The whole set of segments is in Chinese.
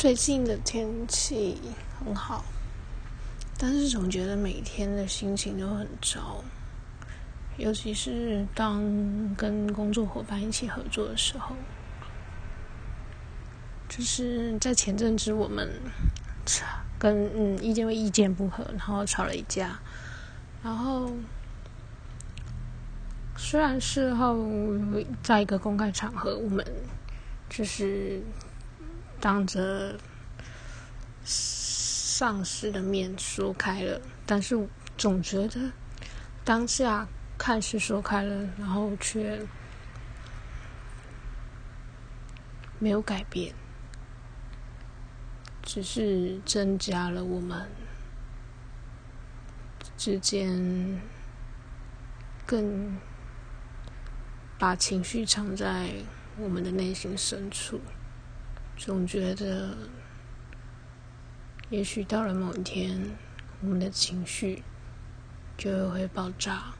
最近的天气很好，但是总觉得每天的心情都很糟，尤其是当跟工作伙伴一起合作的时候。就是在前阵子，我们吵跟嗯意见为意见不合，然后吵了一架，然后虽然事后在一个公开场合，我们就是。当着上司的面说开了，但是总觉得当下看似说开了，然后却没有改变，只是增加了我们之间更把情绪藏在我们的内心深处。总觉得，也许到了某一天，我们的情绪就会爆炸。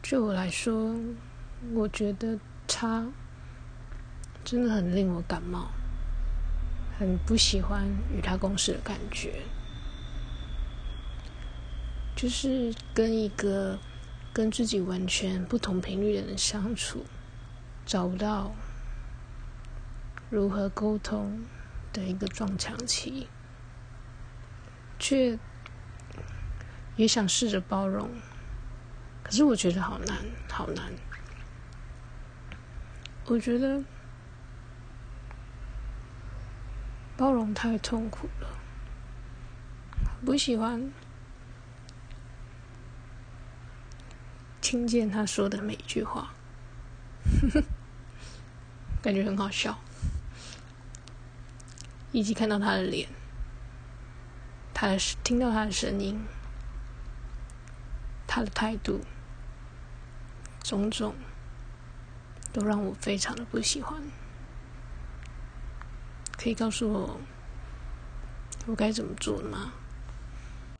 对我来说，我觉得他真的很令我感冒，很不喜欢与他共事的感觉，就是跟一个。跟自己完全不同频率的人相处，找不到如何沟通的一个撞墙期，却也想试着包容，可是我觉得好难，好难。我觉得包容太痛苦了，不喜欢。听见他说的每一句话，感觉很好笑，以及看到他的脸，他的听到他的声音，他的态度，种种。都让我非常的不喜欢。可以告诉我我该怎么做吗？